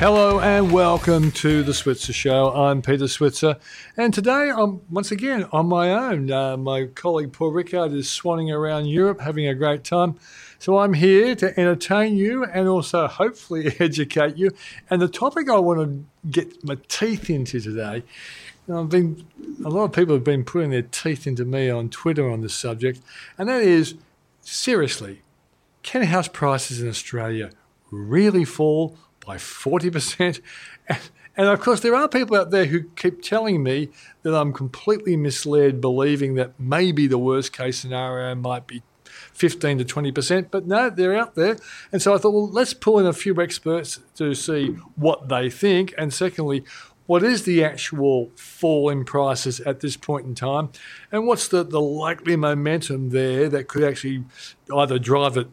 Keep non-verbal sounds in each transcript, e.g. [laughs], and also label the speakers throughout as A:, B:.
A: Hello and welcome to the Switzer Show. I'm Peter Switzer, and today I'm once again on my own. Uh, my colleague Paul Rickard is swanning around Europe having a great time. So I'm here to entertain you and also hopefully [laughs] educate you. And the topic I want to get my teeth into today, I've been a lot of people have been putting their teeth into me on Twitter on this subject, and that is seriously, can house prices in Australia really fall by 40%. And, of course, there are people out there who keep telling me that I'm completely misled, believing that maybe the worst case scenario might be 15 to 20%. But no, they're out there. And so I thought, well, let's pull in a few experts to see what they think. And secondly, what is the actual fall in prices at this point in time? And what's the, the likely momentum there that could actually either drive it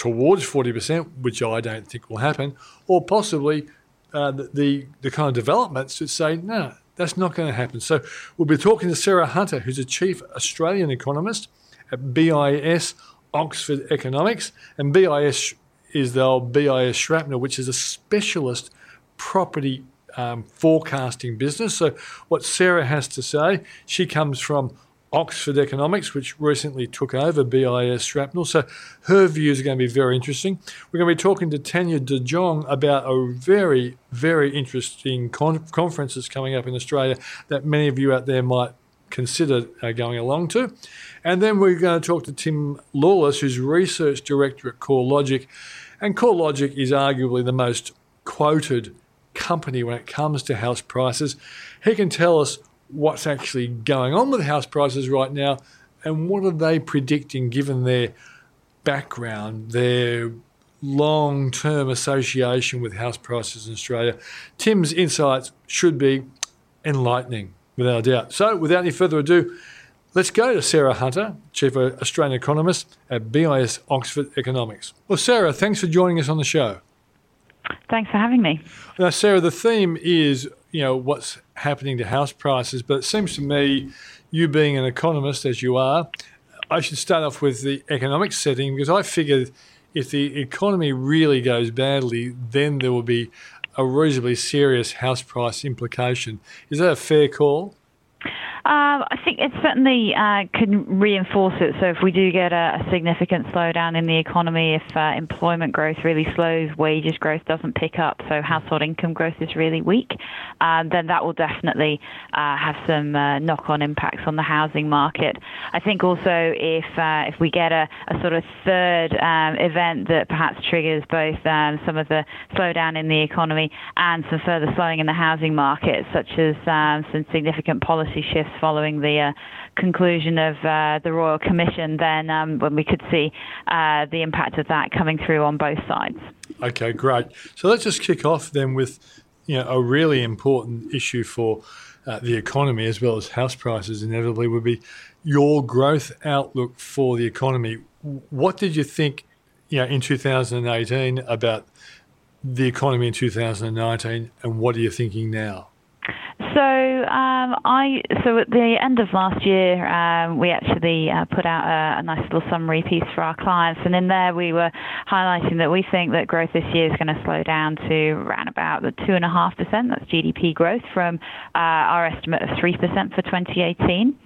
A: towards 40%, which I don't think will happen, or possibly uh, the, the, kind of developments that say, no, that's not going to happen. So we'll be talking to Sarah Hunter, who's a chief Australian economist at BIS Oxford Economics, and BIS is the old BIS Shrapnel, which is a specialist property um, forecasting business. So what Sarah has to say, she comes from Oxford Economics, which recently took over BIS Shrapnel. So her views are going to be very interesting. We're going to be talking to Tania De Jong about a very, very interesting con- conference that's coming up in Australia that many of you out there might consider uh, going along to. And then we're going to talk to Tim Lawless, who's research director at CoreLogic. And CoreLogic is arguably the most quoted company when it comes to house prices. He can tell us what's actually going on with house prices right now and what are they predicting given their background, their long term association with house prices in Australia. Tim's insights should be enlightening, without a doubt. So, without any further ado, let's go to Sarah Hunter, Chief Australian Economist at BIS Oxford Economics. Well, Sarah, thanks for joining us on the show.
B: Thanks for having me.
A: Now, Sarah, the theme is you know what's happening to house prices, but it seems to me, you being an economist as you are, I should start off with the economic setting because I figured if the economy really goes badly, then there will be a reasonably serious house price implication. Is that a fair call?
B: Uh, I think it certainly uh, can reinforce it. So if we do get a, a significant slowdown in the economy, if uh, employment growth really slows, wages growth doesn't pick up, so household income growth is really weak, um, then that will definitely uh, have some uh, knock-on impacts on the housing market. I think also if uh, if we get a, a sort of third um, event that perhaps triggers both um, some of the slowdown in the economy and some further slowing in the housing market, such as um, some significant policy shifts following the uh, conclusion of uh, the Royal Commission, then um, when we could see uh, the impact of that coming through on both sides.
A: Okay, great. So let's just kick off then with you know a really important issue for uh, the economy as well as house prices. Inevitably, would be your growth outlook for the economy. What did you think, you know, in 2018 about the economy in 2019, and what are you thinking now?
B: So um, I so at the end of last year, um, we actually uh, put out a, a, nice little summary piece for our clients, and in there we were highlighting that we think that growth this year is going to slow down to around about the two and a half percent. That's GDP growth from uh, our estimate of three percent for 2018.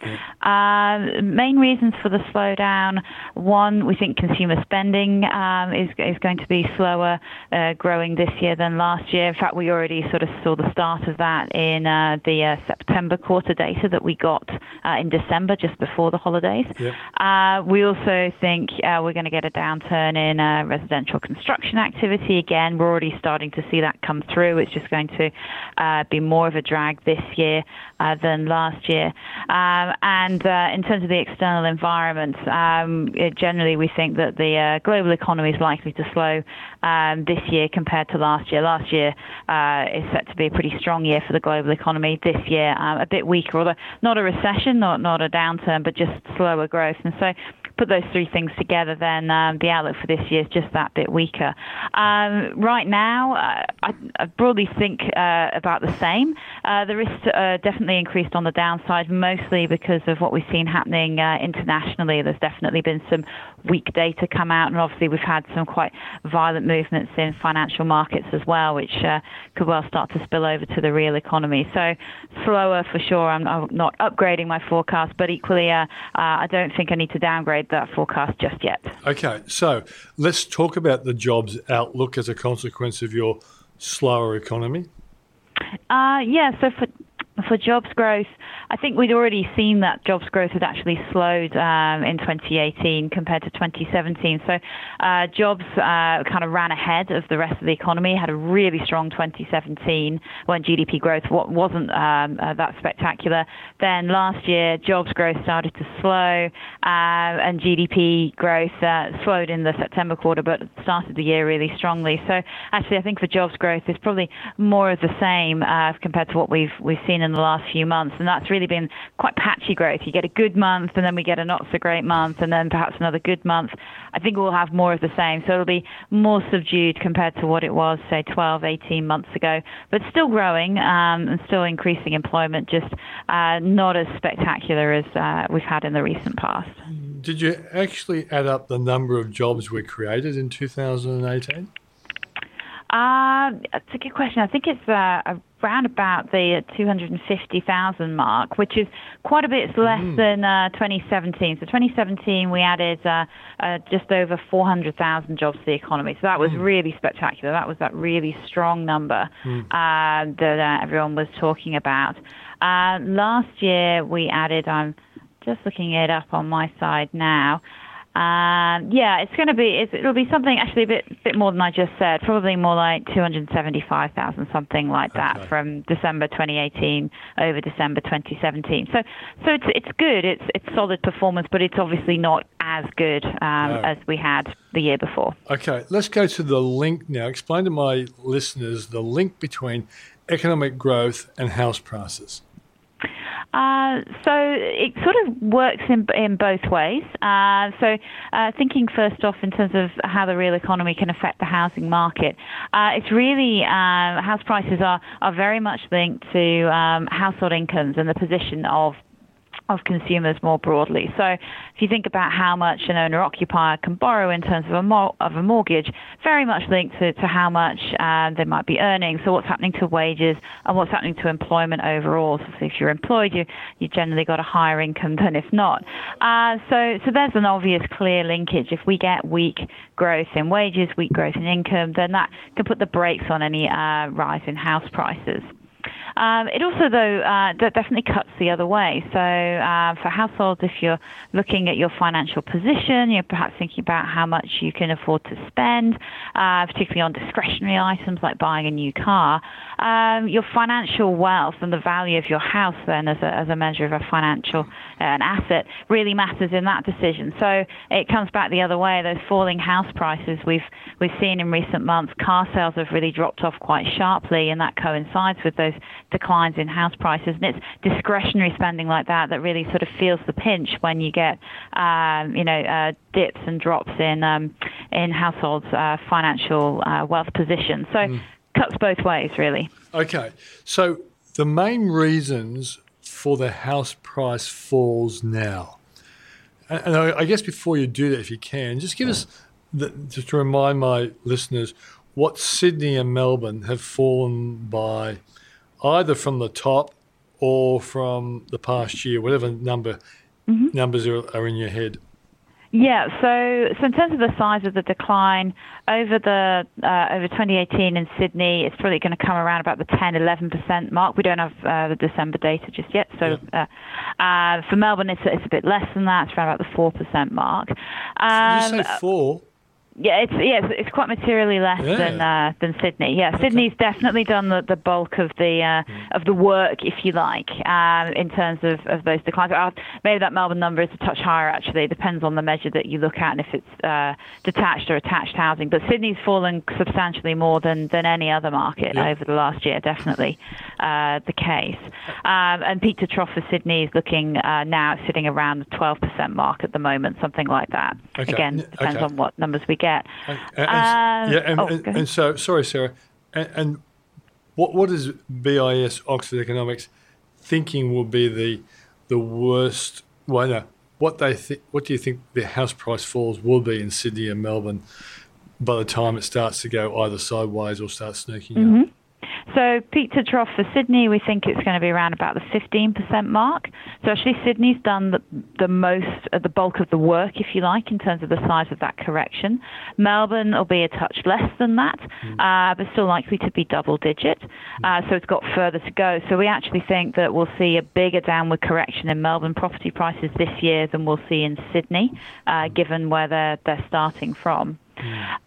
B: Uh, main reasons for the slowdown: one, we think consumer spending um, is is going to be slower uh, growing this year than last year. In fact, we already sort of saw the start of that in uh, the uh, September quarter data that we got uh, in December, just before the holidays.
A: Yep.
B: Uh, we also think uh, we're going to get a downturn in uh, residential construction activity. Again, we're already starting to see that come through. It's just going to uh, be more of a drag this year uh, than last year. Um, and uh, in terms of the external environment, um, it, generally we think that the uh, global economy is likely to slow um, this year compared to last year. Last year uh, is set to be a pretty strong year for the global economy. This year, um, a bit weaker, although not a recession, not not a downturn, but just slower growth. And so put those three things together, then um, the outlook for this year is just that bit weaker. Um, right now, uh, I, I, broadly think uh, about the same. Uh, the risks are definitely increased on the downside, mostly because of what we've seen happening uh, internationally. There's definitely been some weak data come out, and obviously we've had some quite violent movements in financial markets as well, which uh, could well start to spill over to the real economy. So slower for sure. I'm, I'm not upgrading my forecast, but equally, uh, I don't think I need to downgrade that forecast just yet.
A: Okay, so let's talk about the jobs outlook as a consequence of your slower economy.
B: Uh, yeah, so for for jobs growth, I think we'd already seen that jobs growth had actually slowed um, in 2018 compared to 2017. So uh, jobs uh, kind of ran ahead of the rest of the economy, had a really strong 2017 when GDP growth wasn't um, uh, that spectacular. Then last year, jobs growth started to slow, uh, and GDP growth uh, slowed in the September quarter, but started the year really strongly. So actually, I think for jobs growth, it's probably more of the same uh, compared to what we've we've seen in the last few months, and that's really been quite patchy growth. You get a good month, and then we get a not so great month, and then perhaps another good month. I think we'll have more of the same, so it'll be more subdued compared to what it was, say, 12, 18 months ago, but still growing um, and still increasing employment, just uh, not as spectacular as uh, we've had in the recent past.
A: Did you actually add up the number of jobs we created in 2018?
B: Uh, that's a good question. I think it's uh, around about the 250,000 mark, which is quite a bit less mm. than uh, 2017. So 2017 we added uh, uh, just over 400,000 jobs to the economy. So that was mm. really spectacular. That was that really strong number mm. that uh, everyone was talking about. last year we added. I'm just looking it up on my side now. Um, yeah, it's going to be it's, it'll be something actually a bit bit more than I just said. Probably more like two hundred seventy five thousand, something like that, okay. from December 2018 over December 2017. So so it's it's good. It's it's solid performance, but it's obviously not as good um, no. as we had the year before.
A: Okay, let's go to the link now. Explain to my listeners the link between economic growth and house prices.
B: Uh, so it sort of works in, in both ways. Uh, so uh, thinking first off in terms of how the real economy can affect the housing market, uh, it's really uh, house prices are, are very much linked to um, household incomes and the position of of consumers more broadly. So if you think about how much an owner occupier can borrow in terms of a, mo- of a mortgage, very much linked to, to how much uh, they might be earning. So what's happening to wages and what's happening to employment overall. So if you're employed, you you generally got a higher income than if not. Uh, so so there's an obvious clear linkage. If we get weak growth in wages, weak growth in income, then that can put the brakes on any uh, rise in house prices. Um, it also, though, uh, definitely cuts the other way. So, uh, for households, if you're looking at your financial position, you're perhaps thinking about how much you can afford to spend, uh, particularly on discretionary items like buying a new car. Um, your financial wealth and the value of your house, then, as a, as a measure of a financial an asset, really matters in that decision. So, it comes back the other way. Those falling house prices we've we've seen in recent months, car sales have really dropped off quite sharply, and that coincides with those declines in house prices. And it's discretionary spending like that that really sort of feels the pinch when you get, um, you know, uh, dips and drops in um, in households' uh, financial uh, wealth position. So mm. cuts both ways, really.
A: Okay, so the main reasons for the house price falls now. And I guess before you do that, if you can, just give us, the, just to remind my listeners, what Sydney and Melbourne have fallen by either from the top or from the past year, whatever number mm-hmm. numbers are, are in your head.
B: Yeah, so so in terms of the size of the decline over the uh, over 2018 in Sydney, it's probably going to come around about the 10, 11 percent mark. We don't have uh, the December data just yet, so uh, uh, for Melbourne, it's it's a bit less than that. It's around about the four percent mark.
A: Did you
B: Um,
A: say four?
B: Yeah, it's yeah, it's, it's quite materially less
A: Yeah.
B: than uh, than Sydney. Yeah, Sydney's definitely done the, the bulk of the uh, of the work, if you like, um, in terms of, of those declines. Uh, maybe that Melbourne number is a touch higher. Actually, it depends on the measure that you look at and if it's uh, detached or attached housing. But Sydney's fallen substantially more than than any other market
A: Yeah.
B: over the last year. Definitely uh, the case. Um, and peak to trough for Sydney is looking uh, now sitting around the 12% mark at the moment, something like that.
A: Okay.
B: Again, depends
A: okay.
B: on what numbers we get.
A: And, and-
B: Um,
A: yeah, and,
B: oh,
A: and, so sorry, Sarah. And, and what what is BIS Oxford Economics thinking will be the the worst? Well, no, what they think. What do you think the house price falls will be in Sydney and Melbourne by the time it starts to go either sideways or starts sneaking
B: Mm-hmm.
A: up?
B: So peak to trough for Sydney, we think it's going to be around about the 15% mark. So actually, Sydney's done the, the most, uh, the bulk of the work, if you like, in terms of the size of that correction. Melbourne will be a touch less than that, uh, but still likely to be double digit. Uh, so it's got further to go. So we actually think that we'll see a bigger downward correction in Melbourne property prices this year than we'll see in Sydney, uh, given where they're, they're starting from.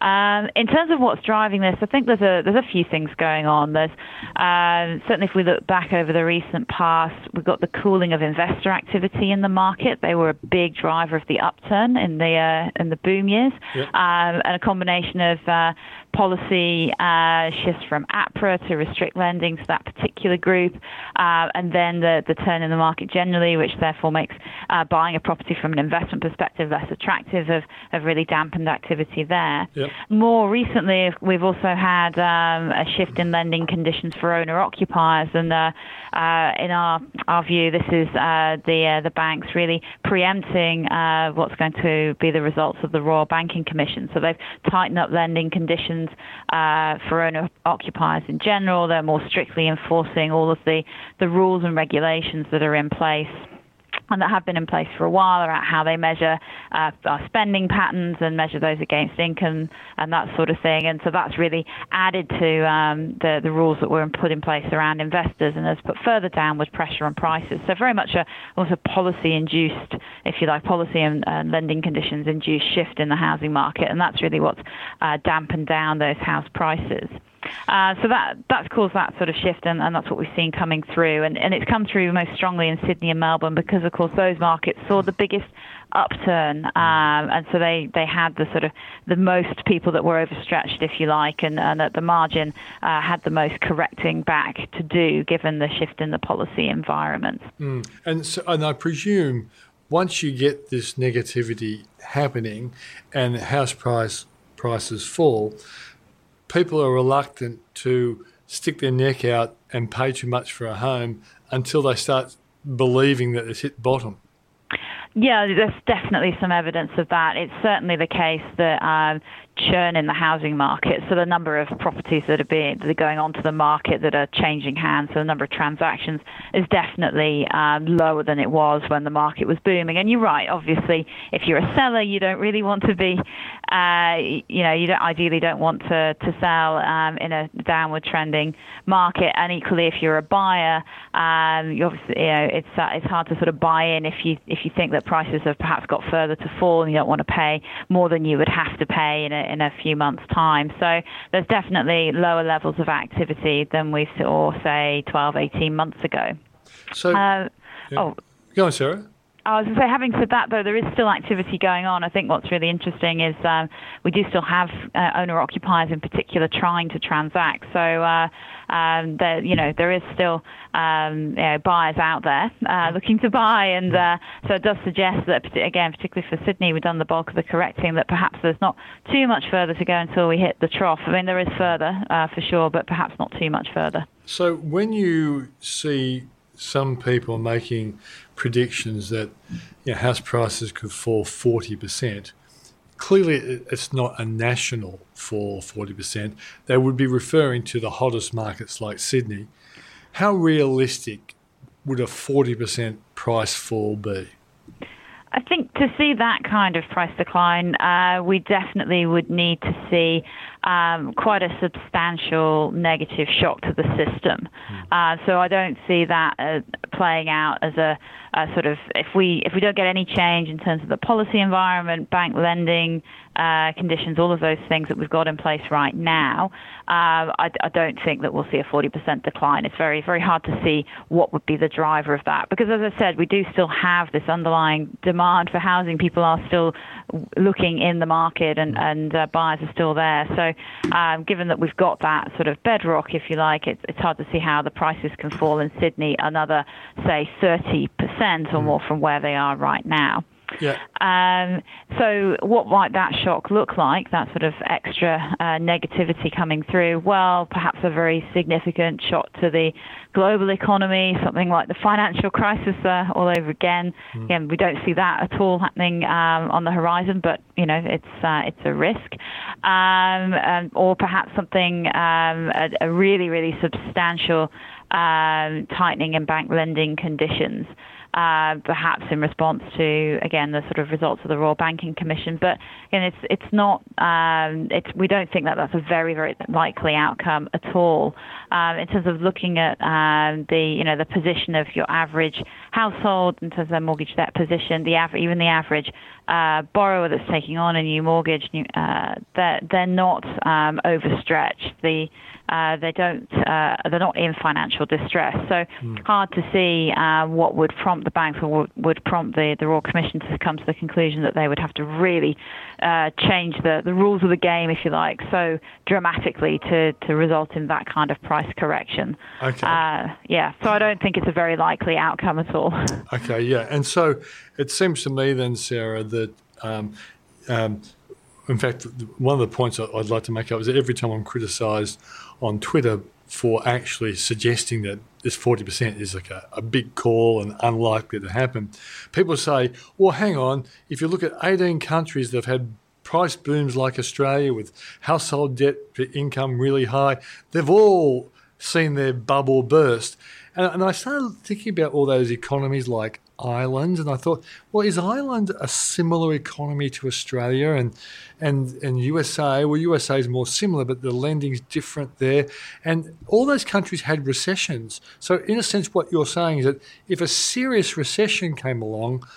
B: Um, in terms of what's driving this, I think there's a there's a few things going on. There's um, certainly if we look back over the recent past, we've got the cooling of investor activity in the market. They were a big driver of the upturn in the uh, in the boom years,
A: Yep.
B: um, and a combination of uh, policy uh, shifts from APRA to restrict lending to that particular group, uh, and then the the turn in the market generally, which therefore makes uh, buying a property from an investment perspective less attractive, have, have really dampened activity there.
A: Yep.
B: More recently, we've also had um, a shift in lending conditions for owner occupiers, and uh, uh, in our our view, this is uh, the uh, the banks really preempting uh, what's going to be the results of the Royal Banking Commission. So they've tightened up lending conditions uh, for owner occupiers in general. They're more strictly enforcing all of the the rules and regulations that are in place and that have been in place for a while about how they measure uh, our spending patterns and measure those against income and that sort of thing. And so that's really added to um, the, the rules that were put in place around investors and has put further downward pressure on prices. So very much a also policy induced, if you like, policy and lending conditions induced shift in the housing market. And that's really what's uh, dampened down those house prices. Uh, so that that's caused that sort of shift, and, and that's what we've seen coming through. And, and it's come through most strongly in Sydney and Melbourne because, of course, those markets saw the biggest upturn, um, and so they, they had the sort of the most people that were overstretched, if you like, and, and at the margin uh, had the most correcting back to do, given the shift in the policy environment.
A: And so, and I presume once you get this negativity happening and house price prices fall, people are reluctant to stick their neck out and pay too much for a home until they start believing that it's hit bottom.
B: Yeah, there's definitely some evidence of that. It's certainly the case that um, churn in the housing market, so the number of properties that are being that are going onto the market that are changing hands, so the number of transactions is definitely um, lower than it was when the market was booming. And you're right, obviously, if you're a seller, you don't really want to be, uh, you know, you don't ideally don't want to to sell um, in a downward trending market. And equally, if you're a buyer, um, you obviously, you know, it's uh, it's hard to sort of buy in if you if you think that prices have perhaps got further to fall and you don't want to pay more than you would have to pay in a in a few months' time. So there's definitely lower levels of activity than we saw, say, 12, 18 months ago.
A: So,
B: Uh, Oh,
A: go on, Sarah.
B: I was going to say, having said that, though, there is still activity going on. I think what's really interesting is um, we do still have uh, owner occupiers in particular trying to transact. So, uh, um, there, you know, there is still um, you know, buyers out there uh, looking to buy, and uh, so it does suggest that, again, particularly for Sydney, we've done the bulk of the correcting. That perhaps there's not too much further to go until we hit the trough. I mean, there is further uh, for sure, but perhaps not too much further.
A: So when you see some people making predictions that you know, house prices could fall 40%, clearly it's not a national fall 40%. They would be referring to the hottest markets like Sydney. How realistic would a 40% price fall be?
B: I think to see that kind of price decline, uh, we definitely would need to see um, quite a substantial negative shock to the system. Uh, so I don't see that uh, playing out as a, a, sort of if we if we don't get any change in terms of the policy environment, bank lending uh, conditions, all of those things that we've got in place right now. Uh, I, I, don't think that we'll see a 40% decline. It's very very hard to see what would be the driver of that because, as I said, we do still have this underlying demand for housing. People are still looking in the market, and and uh, buyers are still there. So um, given that we've got that sort of bedrock, if you like, it's, it's hard to see how the prices can fall in Sydney another, say, 30% or more from where they are right now.
A: Yeah.
B: Um, so, what might that shock look like? That sort of extra uh, negativity coming through? Well, perhaps a very significant shock to the global economy, something like the financial crisis uh, all over again. Mm. Again, we don't see that at all happening um, on the horizon, but you know, it's uh, it's a risk. Um, um or perhaps something um, a, a, really, really substantial um, tightening in bank lending conditions uh, perhaps in response to again the sort of results of the Royal Banking Commission. But again, it's it's not um, it's we don't think that that's a very very likely outcome at all. Um, in terms of looking at um, the you know the position of your average household in terms of their mortgage debt position, the average even the average uh, borrower that's taking on a new mortgage, uh, they're, they're not um, overstretched. The uh, they don't uh, they're not in financial distress. So mm. hard to see uh, what would prompt the banks or would, would prompt the, the Royal Commission to come to the conclusion that they would have to really uh, change the, the rules of the game, if you like, so dramatically to, to result in that kind of price correction.
A: Okay.
B: Uh, yeah. So I don't think it's a very likely outcome at all.
A: Okay. Yeah. And so it seems to me then, Sarah, that um, um, in fact, one of the points I'd like to make up is that every time I'm criticised on Twitter for actually suggesting that this 40% is like a, a, big call and unlikely to happen, people say, well, hang on, if you look at 18 countries that have had price booms like Australia with household debt to income really high, they've all seen their bubble burst. And, and I started thinking about all those economies like Ireland, and I thought, well, is Ireland a similar economy to Australia and and and USA? Well, USA is more similar, but the lending's different there, and all those countries had recessions. So, in a sense, what you're saying is that if a serious recession came along,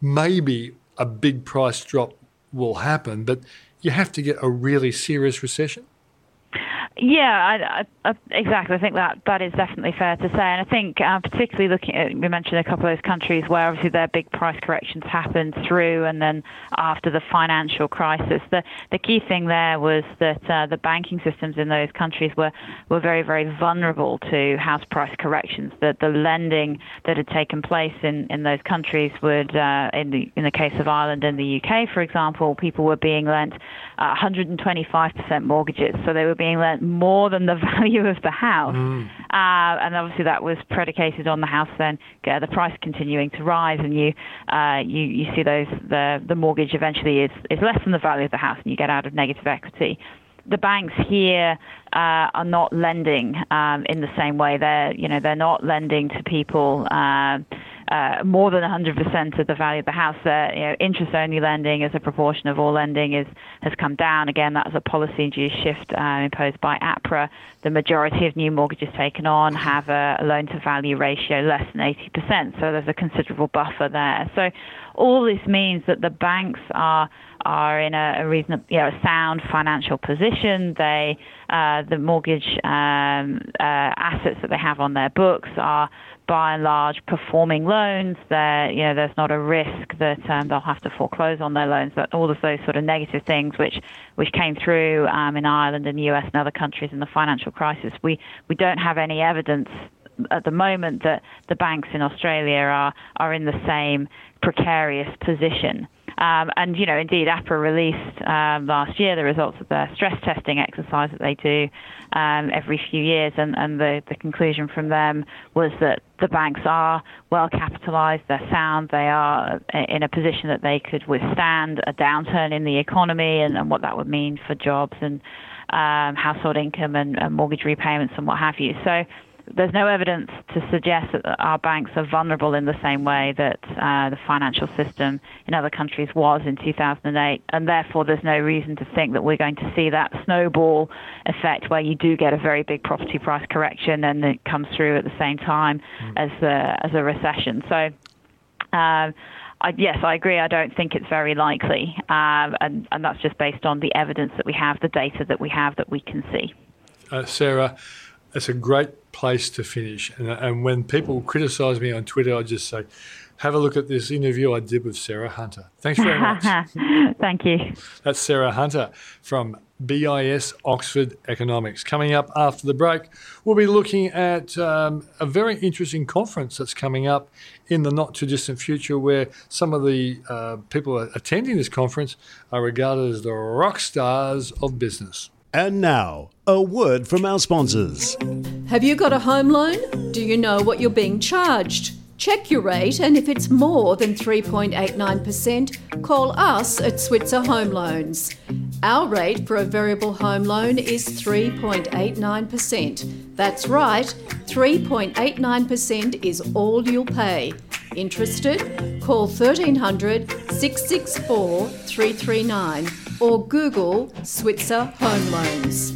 A: maybe a big price drop will happen, but you have to get a really serious recession.
B: Yeah, I, I, exactly. I think that that is definitely fair to say, and I think uh, particularly looking at we mentioned a couple of those countries where obviously their big price corrections happened through and then after the financial crisis. The the key thing there was that uh, the banking systems in those countries were were very very vulnerable to house price corrections. That the lending that had taken place in, in those countries would uh, in the in the case of Ireland and the UK, for example, people were being lent 125% mortgages, so they were being lent more than the [laughs] value of the house. Mm. Uh, and obviously that was predicated on the house then uh, the price continuing to rise, and you uh, you you see those the the mortgage eventually is is less than the value of the house, and you get out of negative equity the banks here uh, are not lending um, in the same way. They're, you know, they're not lending to people uh, more than 100% of the value of the house. Uh, you know, interest-only lending as a proportion of all lending is has come down. Again, that's a policy-induced shift uh, imposed by APRA. The majority of new mortgages taken on have a, a loan-to-value ratio less than 80%, so there's a considerable buffer there. So all this means that the banks are are in a, a reasonable, you know, a sound financial position. They, uh, the mortgage um, uh, assets that they have on their books are by and large performing loans. There, you know, there's not a risk that um, they'll have to foreclose on their loans. But all of those sort of negative things, which which came through um, in Ireland and the US and other countries in the financial crisis, we we don't have any evidence at the moment that the banks in Australia are are in the same precarious position. Um, and, you know, indeed, APRA released um, last year the results of their stress testing exercise that they do um, every few years. And, and the, the conclusion from them was that the banks are well capitalized, they're sound, they are in a position that they could withstand a downturn in the economy and, and what that would mean for jobs and um, household income and, and mortgage repayments and what have you. So, there's no evidence to suggest that our banks are vulnerable in the same way that uh, the financial system in other countries was in 2008, and therefore there's no reason to think that we're going to see that snowball effect where you do get a very big property price correction and it comes through at the same time mm. as the as a recession. So. Uh, I, yes, I agree. I don't think it's very likely, um, and, and that's just based on the evidence that we have, the data that we have that we can see.
A: Uh, Sarah, it's a great place to finish. And, and when people criticise me on Twitter, I just say, have a look at this interview I did with Sarah Hunter. Thanks very [laughs] much.
B: Thank you.
A: That's Sarah Hunter from BIS Oxford Economics. Coming up after the break, we'll be looking at um, a very interesting conference that's coming up in the not too distant future where some of the uh, people attending this conference are regarded as the rock stars of business.
C: And now, a word from our sponsors.
D: Have you got a home loan? Do you know what you're being charged? Check your rate, and if it's more than 3.89%, call us at Switzer Home Loans. Our rate for a variable home loan is 3.89%. That's right, 3.89% is all you'll pay. Interested? Call 1300 664 339 or Google Switzer Home Loans.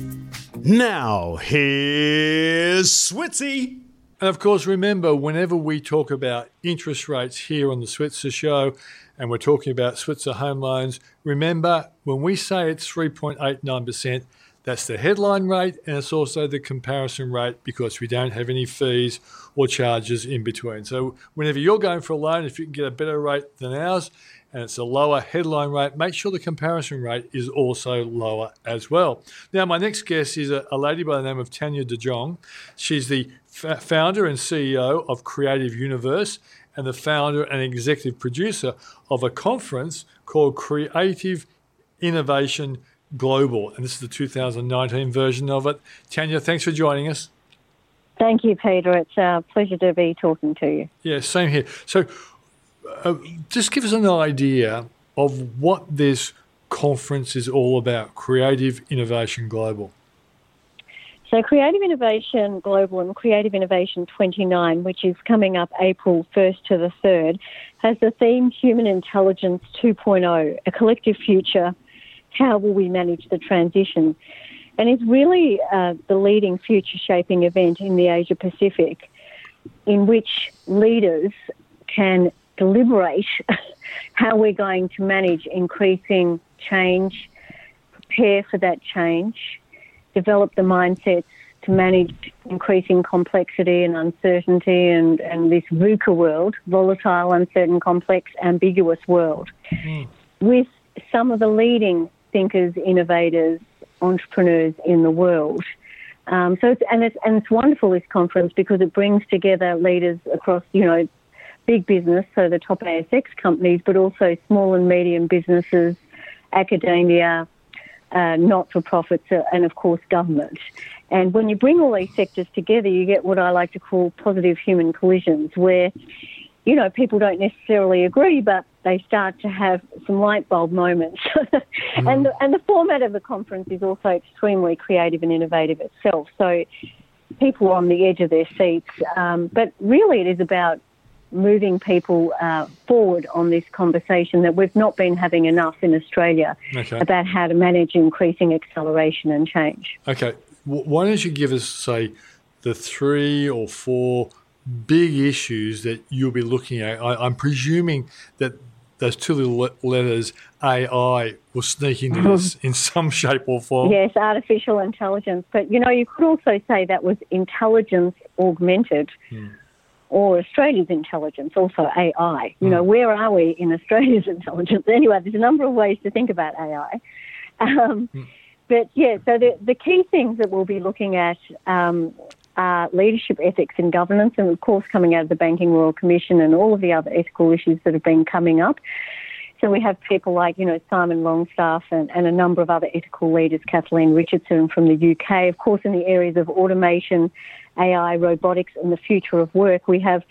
C: Now, here's Switzy.
A: And of course, remember, whenever we talk about interest rates here on the Switzer Show, and we're talking about Switzer home loans, remember when we say it's 3.89%, that's the headline rate, and it's also the comparison rate because we don't have any fees or charges in between. So, whenever you're going for a loan, if you can get a better rate than ours and it's a lower headline rate, make sure the comparison rate is also lower as well. Now, my next guest is a, a lady by the name of Tania De Jong. She's the f- founder and CEO of Creative Universe and the founder and executive producer of a conference called Creative Innovation Global. And this is the 2019 version of it. Tania, thanks for joining us.
E: Thank you, Peter. It's a pleasure to be talking to you.
A: Yeah, same here. So, uh, just give us an idea of what this conference is all about Creative Innovation Global.
E: So, Creative Innovation Global and Creative Innovation 29, which is coming up April 1st to the 3rd, has the theme Human Intelligence 2.0, a collective future. How will we manage the transition? And it's really uh, the leading future shaping event in the Asia Pacific in which leaders can deliberate [laughs] how we're going to manage increasing change, prepare for that change, develop the mindsets to manage increasing complexity and uncertainty and, and this VUCA world, volatile, uncertain, complex, ambiguous world, mm. with some of the leading thinkers, innovators, entrepreneurs in the world. Um, so it's, and it's and it's wonderful this conference because it brings together leaders across you know big business, so the top ASX companies, but also small and medium businesses, academia, uh, not for profits, uh, and of course, government. And when you bring all these sectors together, you get what I like to call positive human collisions, where, you know, people don't necessarily agree, but they start to have some light bulb moments. [laughs] mm. and, the, and the format of the conference is also extremely creative and innovative itself. So people are on the edge of their seats. Um, but really, it is about moving people uh, forward on this conversation that we've not been having enough in Australia okay. about how to manage increasing acceleration and change.
A: Okay. Why don't you give us, say, the three or four big issues that you'll be looking at? I, am presuming that those two little letters AI will sneak into [laughs] this in some shape or form.
E: Yes, artificial intelligence. But you know, you could also say that was intelligence augmented. Hmm or Australia's intelligence, also AI. You know, hmm. where are we in Australia's [laughs] intelligence? Anyway, there's a number of ways to think about AI. Um, mm. But yeah, so the, the key things that we'll be looking at um, are leadership ethics and governance, and of course, coming out of the Banking Royal Commission and all of the other ethical issues that have been coming up. So we have people like, you know, Simon Longstaff and, and a number of other ethical leaders, Kathleen Richardson from the UK, of course, in the areas of automation AI, robotics, and the future of work. We have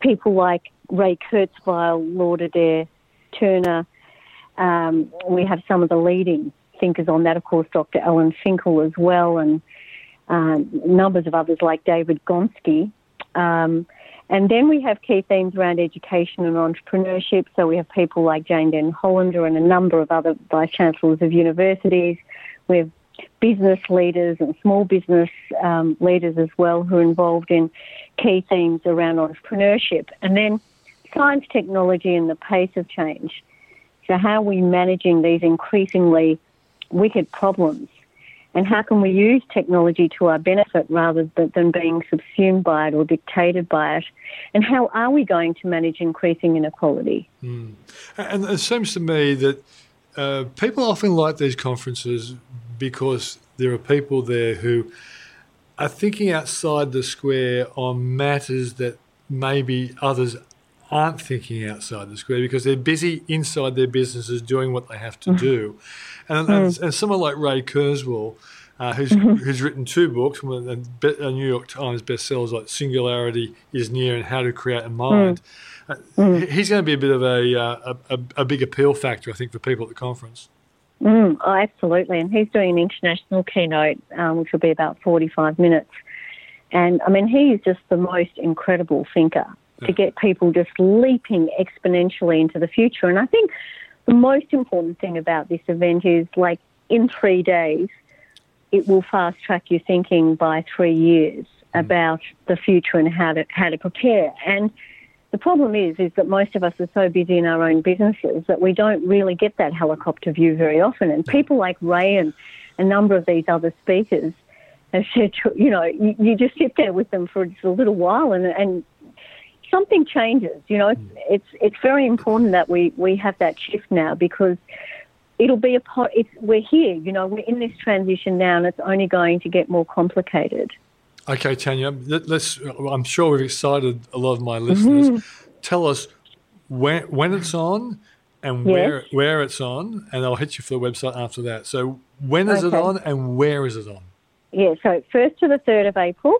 E: people like Ray Kurzweil, Lord Turner. Um, we have some of the leading thinkers on that, of course, Dr. Alan Finkel as well, and um, numbers of others like David Gonski. Um, and then we have key themes around education and entrepreneurship. So we have people like Jane Den Hollander and a number of other vice chancellors of universities. We have business leaders and small business um, leaders as well who are involved in key themes around entrepreneurship. And then science, technology, and the pace of change. So, how are we managing these increasingly wicked problems? And how can we use technology to our benefit rather than being subsumed by it or dictated by it? And how are we going to manage increasing inequality?
A: Mm. And it seems to me that uh, people often like these conferences because there are people there who are thinking outside the square on matters that maybe others aren't thinking outside the square because they're busy inside their businesses doing what they have to do. And, mm. and, and someone like Ray Kurzweil, uh, who's, mm-hmm. who's written two books, one a New York Times bestsellers like Singularity is Near and How to Create a Mind. Mm. Uh, mm. he's going to be a bit of a, uh, a, a, big appeal factor, I think, for people at the conference.
E: Mm, oh, absolutely. And he's doing an international keynote, um, which will be about 45 minutes. And I mean, he is just the most incredible thinker yeah. to get people just leaping exponentially into the future. And I think the most important thing about this event is like in three days, it will fast track your thinking by three years mm. about the future and how to how to prepare. And the problem is, is that most of us are so busy in our own businesses that we don't really get that helicopter view very often. And people like Ray and a number of these other speakers have said, [laughs] you know, you, you just sit there with them for just a little while and, and something changes. You know, mm. it's it's very important that we, we have that shift now because it'll be a pot. It's, we're here. You know, we're in this transition now, and it's only going to get more complicated.
A: Okay, Tania, let's. I'm sure we've excited a lot of my listeners. Mm-hmm. Tell us when when it's on and yes. where where it's on, and I'll hit you for the website after that. So when is okay. it on and where is it on?
E: Yeah, so first to the third of April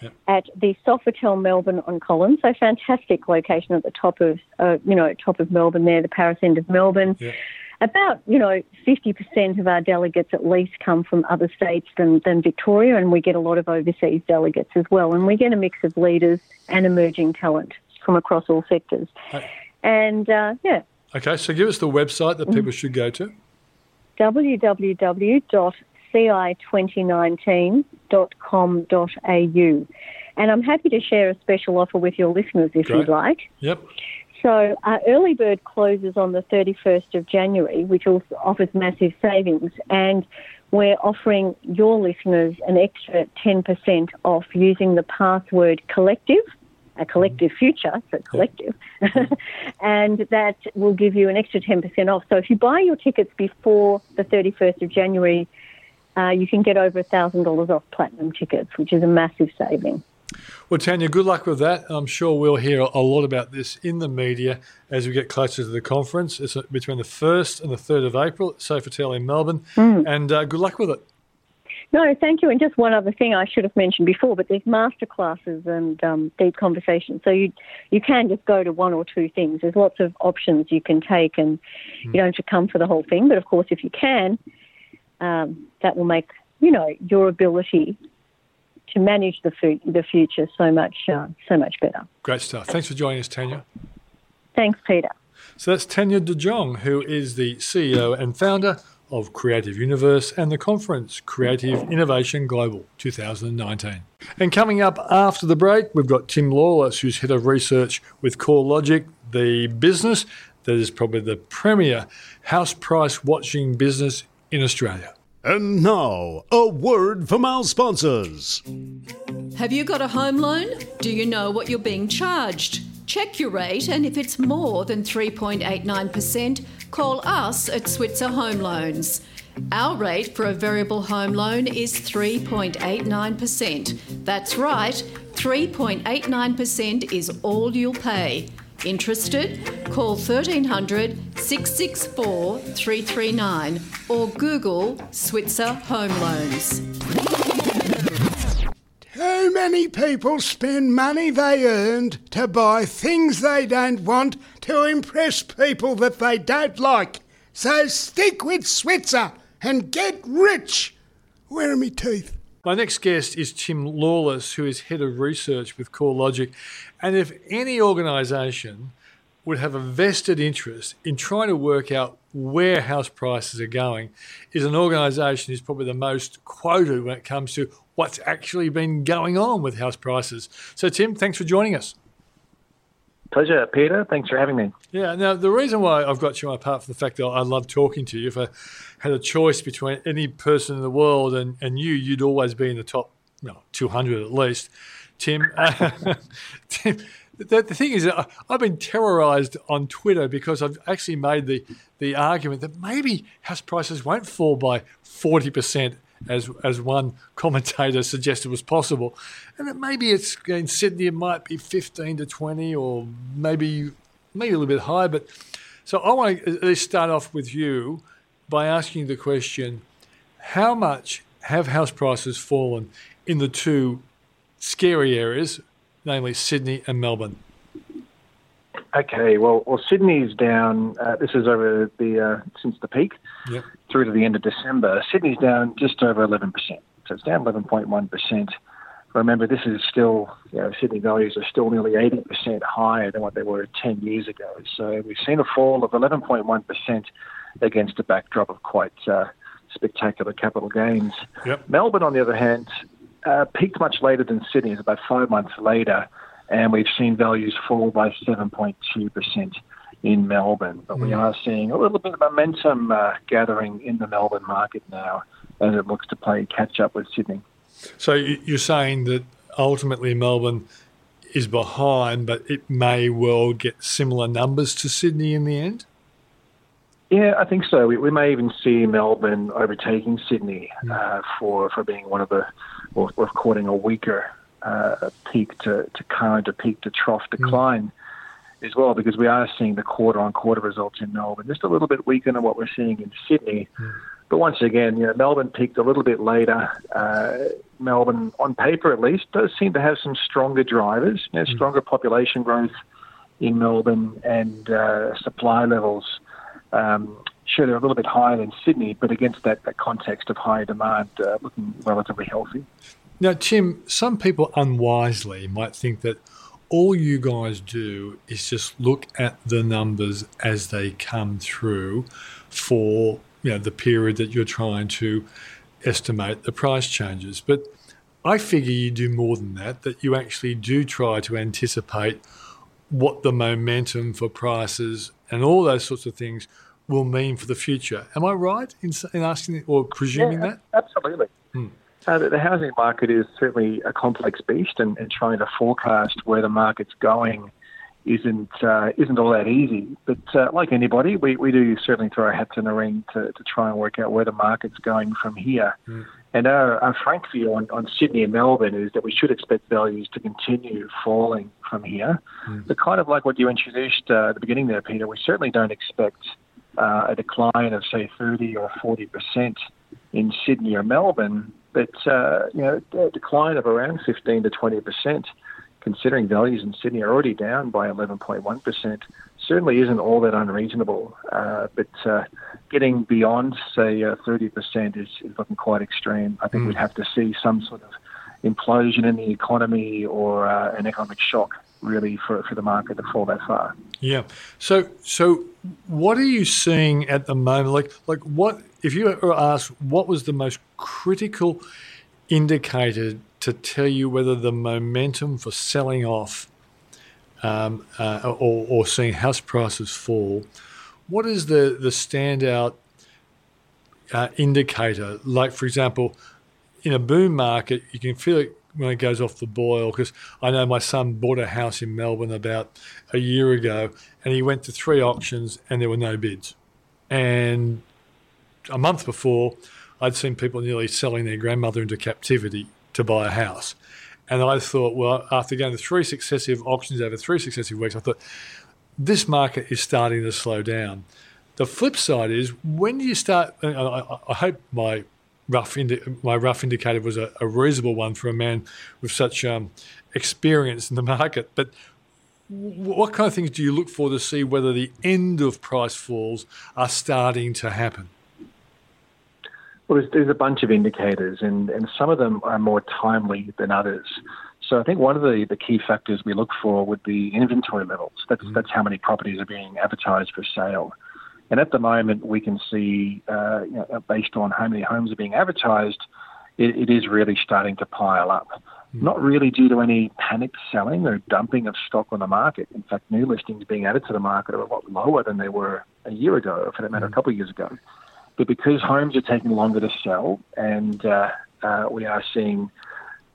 E: yep. at the Sofitel Melbourne on Collins. So fantastic location at the top of uh, you know top of Melbourne there, the Paris end of Melbourne. Yep about, you know, 50% of our delegates at least come from other states than, than Victoria, and we get a lot of overseas delegates as well. And we get a mix of leaders and emerging talent from across all sectors. And uh, yeah.
A: Okay, so give us the website that people should go to
E: www.ci2019.com.au. And I'm happy to share a special offer with your listeners if Great. you'd like.
A: Yep.
E: So our early bird closes on the 31st of January, which also offers massive savings, and we're offering your listeners an extra 10% off using the password collective, a collective future, so collective, [laughs] and that will give you an extra 10% off. So if you buy your tickets before the 31st of January, uh, you can get over $1,000 off platinum tickets, which is a massive saving.
A: Well, Tania, good luck with that. I'm sure we'll hear a lot about this in the media as we get closer to the conference. It's between the 1st and the 3rd of April at Sofitel in Melbourne. Mm. And uh, good luck with it.
E: No, thank you. And just one other thing I should have mentioned before, but there's master classes and um, deep conversations. So you you can just go to one or two things. There's lots of options you can take, and mm. you don't have to come for the whole thing. But of course, if you can, um, that will make you know your ability to manage the, fu- the future so much uh, so much better.
A: Great stuff. Thanks for joining us, Tania.
E: Thanks, Peter.
A: So that's Tania de Jong, who is the CEO and founder of Creative Universe and the conference Creative Innovation Global 2019. And coming up after the break, we've got Tim Lawless, who's head of research with CoreLogic, the business that is probably the premier house price watching business in Australia.
C: And now, a word from our sponsors.
D: Have you got a home loan? Do you know what you're being charged? Check your rate, and if it's more than 3.89%, call us at Switzer Home Loans. Our rate for a variable home loan is 3.89%. That's right, 3.89% is all you'll pay. Interested? Call 1300 664 339 or Google Switzer Home Loans.
F: Too many people spend money they earned to buy things they don't want to impress people that they don't like. So stick with Switzer and get rich. Where are my teeth?
A: My next guest is Tim Lawless, who is head of research with CoreLogic. And if any organisation would have a vested interest in trying to work out where house prices are going, is an organisation who's probably the most quoted when it comes to what's actually been going on with house prices. So, Tim, thanks for joining us.
G: Pleasure, Peter. Thanks for having me.
A: Yeah. Now, the reason why I've got you, on, apart from the fact that I love talking to you, if I had a choice between any person in the world and, and you, you'd always be in the top, you know, 200 at least. Tim, uh, [laughs] Tim the, the thing is, I've been terrorized on Twitter because I've actually made the, the argument that maybe house prices won't fall by 40% as as one commentator suggested was possible, and maybe it's in Sydney it might be fifteen to twenty, or maybe maybe a little bit higher. But so I want to at least start off with you by asking the question: How much have house prices fallen in the two scary areas, namely Sydney and Melbourne?
G: Okay, well, well, Sydney's down. Uh, this is over the uh, since the peak
A: yep.
G: Through to the end of December. Sydney's down just over 11%, so it's down 11.1%. Remember, this is still, you know, Sydney values are still nearly 80% higher than what they were 10 years ago. So we've seen a fall of 11.1% against a backdrop of quite uh, spectacular capital gains.
A: Yep.
G: Melbourne, on the other hand, uh, peaked much later than Sydney. It's about five months later and we've seen values fall by 7.2% in Melbourne. But mm. we hmm. are seeing a little bit of momentum uh, gathering in the Melbourne market now as it looks to play catch up with Sydney.
A: So you're saying that ultimately Melbourne is behind, but it may well get similar numbers to Sydney in the end?
G: Yeah, I think so. We, we may even see Melbourne overtaking Sydney hmm. uh, for for being one of the, or, or recording a weaker uh, peak to, to current, a peak to trough decline mm. As well, because we are seeing the quarter on quarter results in Melbourne just a little bit weaker than what we're seeing in Sydney. Mm. But once again, you know, Melbourne peaked a little bit later. Uh, Melbourne, on paper at least, does seem to have some stronger drivers, you know, mm. stronger population growth in Melbourne and uh, supply levels. Um, sure, they're a little bit higher than Sydney, but against that, that context of higher demand, uh, looking relatively healthy.
A: Now, Tim, some people unwisely might think that all you guys do is just look at the numbers as they come through for you know the period that you're trying to estimate the price changes. But I figure you do more than that, that you actually do try to anticipate what the momentum for prices and all those sorts of things will mean for the future. Am I right in, in asking or presuming
G: yeah,
A: that?
G: Absolutely. Hmm. Uh, the housing market is certainly a complex beast, and, and trying to forecast where the market's going isn't uh, isn't all that easy. But uh, like anybody, we, we do certainly throw our hats in the ring to, to try and work out where the market's going from here. Mm. And our, our frank view on, on Sydney and Melbourne is that we should expect values to continue falling from here. Mm. But kind of like what you introduced uh, at the beginning there, Peter, we certainly don't expect uh, a decline of say 30 or 40 percent in Sydney or Melbourne but uh, you know, a decline of around 15 to 20 percent, considering values in Sydney are already down by 11.1 percent, certainly isn't all that unreasonable. Uh, but uh, getting beyond, say, uh, 30 percent is, is looking quite extreme. I think mm. we'd have to see some sort of implosion in the economy or uh, an economic shock really for, for the market to fall that far.
A: Yeah. So so what are you seeing at the moment? Like like what if you were asked what was the most critical indicator to tell you whether the momentum for selling off um, uh, or, or seeing house prices fall, what is the the standout uh, indicator? Like for example, in a boom market, you can feel it when it goes off the boil because I know my son bought a house in Melbourne about a year ago and he went to three auctions and there were no bids. And a month before, I'd seen people nearly selling their grandmother into captivity to buy a house. And I thought, well, after going to three successive auctions over three successive weeks, I thought this market is starting to slow down. The flip side is when do you start, I, I hope my rough indi- my rough indicator was a, a, reasonable one for a man with such um, experience in the market. But what kind of things do you look for to see whether the end of price falls are starting to happen?
G: Well, there's, there's a bunch of indicators, and, and some of them are more timely than others. So I think one of the, the key factors we look for would be inventory levels. That's, mm-hmm. that's how many properties are being advertised for sale. And at the moment, we can see, uh, you know, based on how many homes are being advertised, it, it is really starting to pile up. Mm-hmm. Not really due to any panic selling or dumping of stock on the market. In fact, new listings being added to the market are a lot lower than they were a year ago, or for that matter, mm-hmm. a couple of years ago. But because homes are taking longer to sell and uh, uh, we are seeing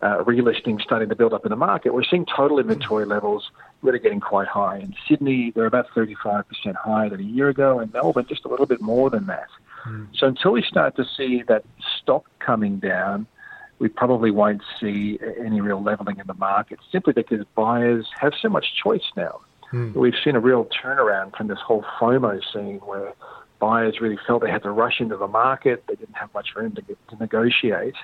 G: uh, relistings starting to build up in the market, we're seeing total inventory levels really getting quite high. In Sydney, they're about 35% higher than a year ago. and Melbourne, just a little bit more than that. Mm. So until we start to see that stock coming down, we probably won't see any real leveling in the market simply because buyers have so much choice now. Mm. We've seen a real turnaround from this whole FOMO scene where buyers really felt they had to rush into the market. They didn't have much room to, get, to negotiate.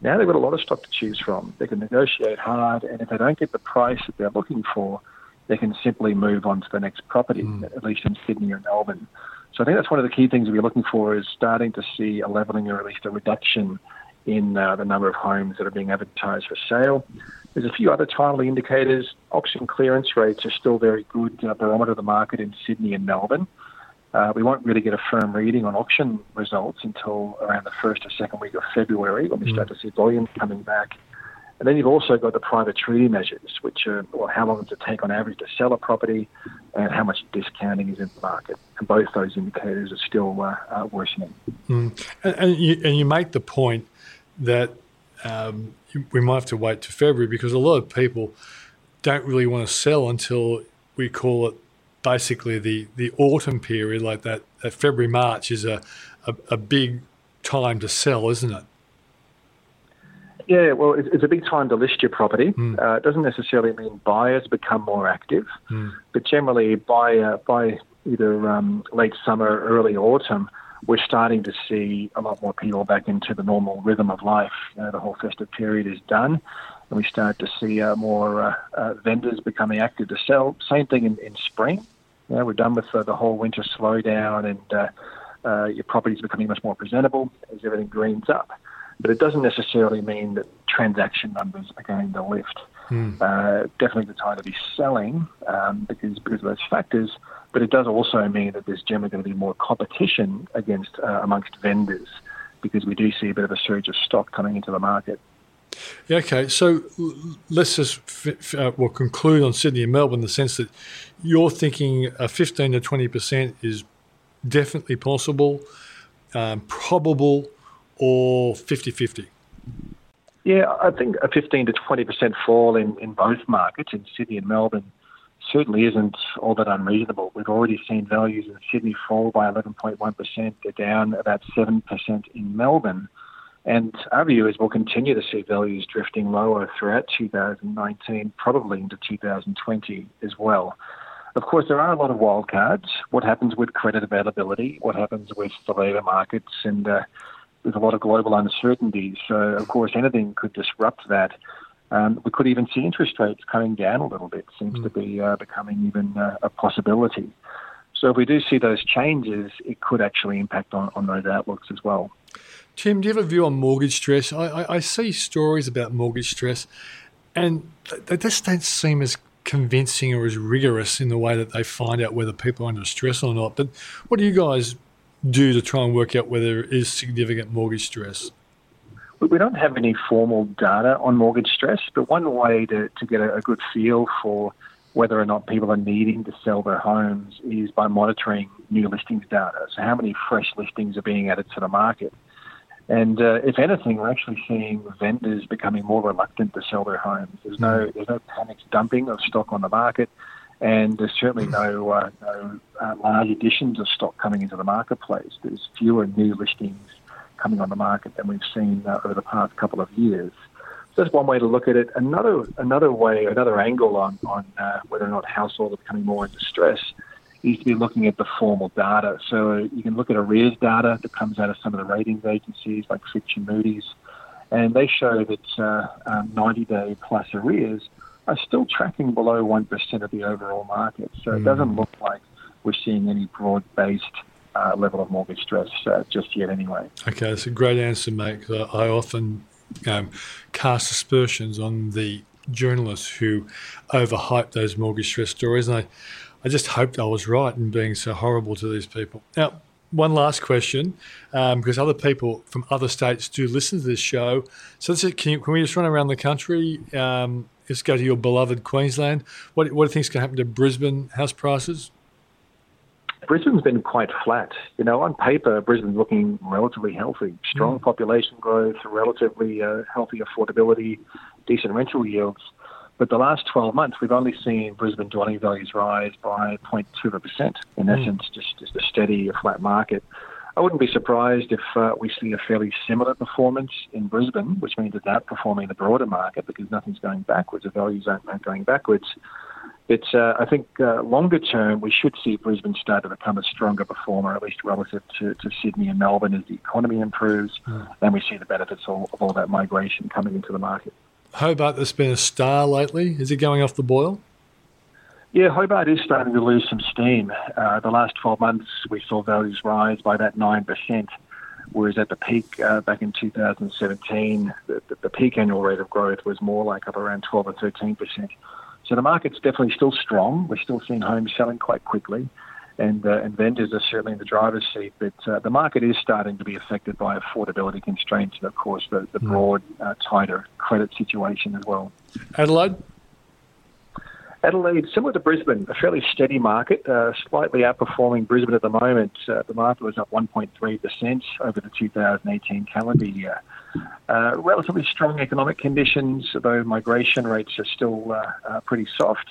G: Now they've got a lot of stock to choose from. They can negotiate hard, and if they don't get the price that they're looking for, they can simply move on to the next property, mm. at least in Sydney or Melbourne. So I think that's one of the key things we're looking for is starting to see a levelling or at least a reduction in uh, the number of homes that are being advertised for sale. There's a few other timely indicators. Auction clearance rates are still very good uh, barometer of the market in Sydney and Melbourne. Uh, we won't really get a firm reading on auction results until around the first or second week of February when we mm. start to see volume coming back. And then you've also got the private treaty measures, which are well, how long does it take on average to sell a property and how much discounting is in the market. And both those indicators are still uh, uh, worsening.
A: Mm. And, and, you, and you make the point that um, we might have to wait to February because a lot of people don't really want to sell until we call it basically the, the autumn period, like that, that February, March, is a, a, a big time to sell, isn't it?
G: Yeah, well, it's, it's a big time to list your property. Mm. Uh, it doesn't necessarily mean buyers become more active, mm. but generally by uh, by either um, late summer, early autumn, we're starting to see a lot more people back into the normal rhythm of life. You know, the whole festive period is done, and we start to see uh, more uh, uh, vendors becoming active to sell. Same thing in, in spring. You know, we're done with uh, the whole winter slowdown, and uh, uh, your property's becoming much more presentable as everything greens up. But it doesn't necessarily mean that transaction numbers are going to lift. Mm. definitely the time to be selling um, because because of those factors. But it does also mean that there's generally going to be more competition against amongst vendors because we do see a bit of a surge of stock coming into the market.
A: Yeah, okay, so let's just uh, well conclude on Sydney and Melbourne in the sense that you're thinking a 15 to 20 percent is definitely possible, um, probable, or 50 50.
G: Yeah, I think a 15 to 20 percent fall in, in both markets, in Sydney and Melbourne, certainly isn't all that unreasonable. We've already seen values in Sydney fall by 11.1 percent. They're down about 7 percent in Melbourne. And our view is we'll continue to see values drifting lower throughout 2019, probably into 2020 as well. Of course, there are a lot of wildcards. What happens with credit availability? What happens with the labour markets? And uh, there's a lot of global uncertainty. So, of course, anything could disrupt that. Um, we could even see interest rates coming down a little bit. Seems mm. to be uh, becoming even uh, a possibility. So, if we do see those changes, it could actually impact on, on those outlooks as well.
A: Tim, do you have a view on mortgage stress? I, I, I see stories about mortgage stress, and they just don't seem as convincing or as rigorous in the way that they find out whether people are under stress or not. But what do you guys do to try and work out whether there is significant mortgage stress?
G: We don't have any formal data on mortgage stress, but one way to, to get a, a good feel for whether or not people are needing to sell their homes is by monitoring new listings data. So, how many fresh listings are being added to the market? And uh, if anything, we're actually seeing vendors becoming more reluctant to sell their homes. There's no hmm. there's no panic dumping of stock on the market, and there's certainly no uh, no uh, large additions of stock coming into the marketplace. There's fewer new listings coming on the market than we've seen uh, over the past couple of years. So that's one way to look at it. Another another way, another angle on on uh, whether or not households are becoming more in distress needs to be looking at the formal data. So you can look at arrears data that comes out of some of the ratings agencies like Fitch and Moody's, and they show that uh, um, 90 day plus arrears are still tracking below 1% of the overall market. So mm. it doesn't look like we're seeing any broad based uh, level of mortgage stress uh, just yet, anyway.
A: Okay, that's a great answer, mate. I often um, cast aspersions on the journalists who overhype those mortgage stress stories, and I, I just hoped I was right in being so horrible to these people. Now, one last question, um, because other people from other states do listen to this show. So, is, can, you, can, we just run around the country? Um, let's go to your beloved Queensland. What, what do you think is going to happen to Brisbane house prices?
G: Brisbane's been quite flat. You know, on paper, Brisbane's looking relatively healthy. Strong mm. population growth, relatively uh, healthy affordability, decent rental yields. But the last 12 months, we've only seen Brisbane dwelling values rise by 0.2%. In mm. essence, just, just a steady, a flat market. I wouldn't be surprised if uh, we see a fairly similar performance in Brisbane, which means it's outperforming the broader market because nothing's going backwards. The values aren't going backwards. But uh, I think uh, longer term, we should see Brisbane start to become a stronger performer, at least relative to, to Sydney and Melbourne as the economy improves, mm. and we see the benefits of, of all that migration coming into the market.
A: Hobart has been a star lately. Is it going off the boil?
G: Yeah, Hobart is starting to lose some steam. Uh, the last 12 months, we saw values rise by about 9%, whereas at the peak uh, back in 2017, the, the, peak annual rate of growth was more like up around 12 or 13%. So the market's definitely still strong. We're still seeing homes selling quite quickly and, uh, and vendors are certainly in the driver's seat. But uh, the market is starting to be affected by affordability constraints and, of course, the, the hmm. broad, uh, tighter credit situation as well.
A: Adelaide?
G: Adelaide, similar to Brisbane, a fairly steady market, uh, slightly outperforming Brisbane at the moment. Uh, the market was up 1.3% over the 2018 calendar year. Uh, relatively strong economic conditions, though migration rates are still uh, uh, pretty soft.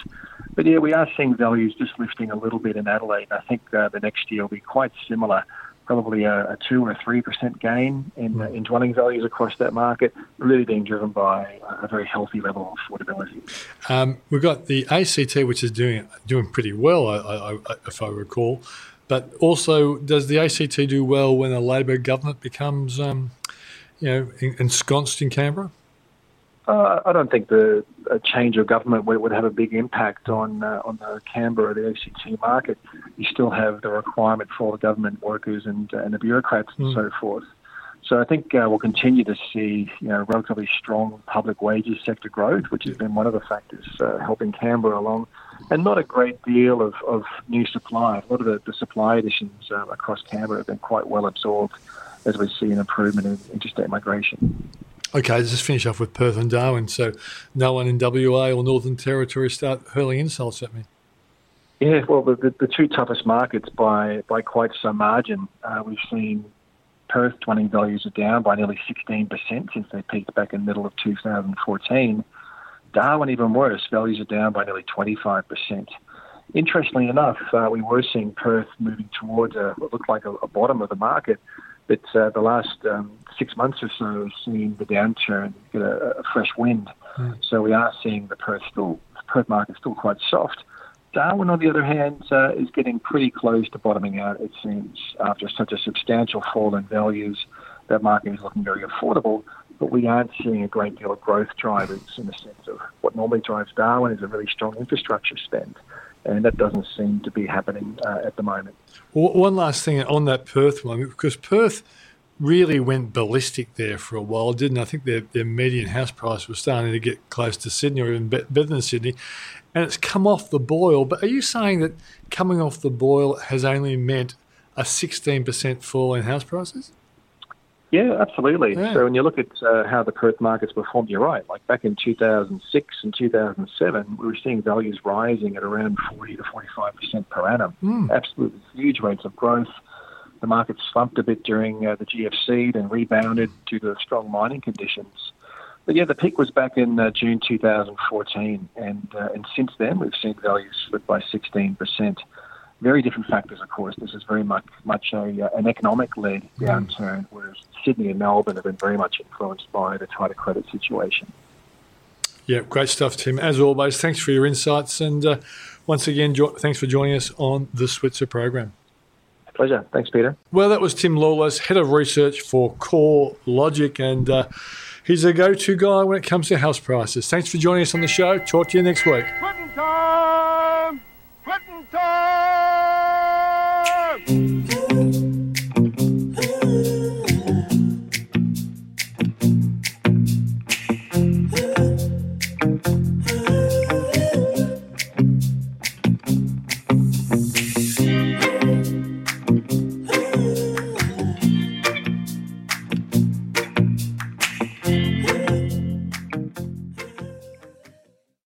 G: But yeah, we are seeing values just lifting a little bit in Adelaide. I think uh, the next year will be quite similar probably a, a two or three percent gain in, uh, in dwelling values across that market, really being driven by a very healthy level of affordability.
A: Um, we've got the ACT, which is doing doing pretty well, I, I, if I recall. But also, does the ACT do well when a Labor government becomes, um, you know, ensconced in Canberra?
G: Uh, I don't think the change of government would, would have a big impact on uh, on the Canberra, the ACT market. You still have the requirement for the government workers and, uh, and the bureaucrats and mm. so forth. So I think uh, we'll continue to see you know relatively strong public wages sector growth, which has been one of the factors uh, helping Canberra along, and not a great deal of, of new supply. A lot of the, the supply additions uh, across Canberra have been quite well absorbed as we see an improvement in interstate migration.
A: Okay, let's just finish off with Perth and Darwin. So, no one in WA or Northern Territory start hurling insults at me.
G: Yeah, well, the, the, two toughest markets by, by quite some margin. Uh, we've seen Perth dwelling values are down by nearly 16% since they peaked back in the middle of 2014. Darwin, even worse, values are down by nearly 25%. Interestingly enough, uh, we were seeing Perth moving towards a, what looked like a, a bottom of the market but uh, the last um, six months or so, we've seen the downturn get a, a fresh wind. Mm. So we are seeing the Perth still Perth market still quite soft. Darwin, on the other hand, uh, is getting pretty close to bottoming out. It seems after such a substantial fall in values, that market is looking very affordable. But we aren't seeing a great deal of growth drivers in the sense of what normally drives Darwin is a really strong infrastructure spend and that doesn't seem to be happening uh, at the moment.
A: Well, one last thing on that Perth one, because Perth really went ballistic there for a while, didn't I? think their, their median house price was starting to get close to Sydney or even better than Sydney, and it's come off the boil. But are you saying that coming off the boil has only meant a 16% fall in house prices?
G: Yeah, absolutely. Yeah. So when you look at uh, how the Perth markets performed, you're right. Like back in 2006 and 2007, we were seeing values rising at around 40 to 45 percent per annum. Mm. Absolutely huge rates of growth. The market slumped a bit during uh, the GFC, then rebounded due to strong mining conditions. But yeah, the peak was back in uh, June 2014, and uh, and since then we've seen values slip by 16 percent very different factors, of course. This is very much much a, uh, an economic-led mm. downturn, whereas Sydney and Melbourne have been very much influenced by the tighter credit situation.
A: Yeah, great stuff, Tim. As always, thanks for your insights, and uh, once again, jo- thanks for joining us on the Switzer program.
G: Pleasure. Thanks, Peter.
A: Well, that was Tim Lawless, head of research for Core Logic, and uh, he's a go-to guy when it comes to house prices. Thanks for joining us on the show. Talk to you next week. Quitting time!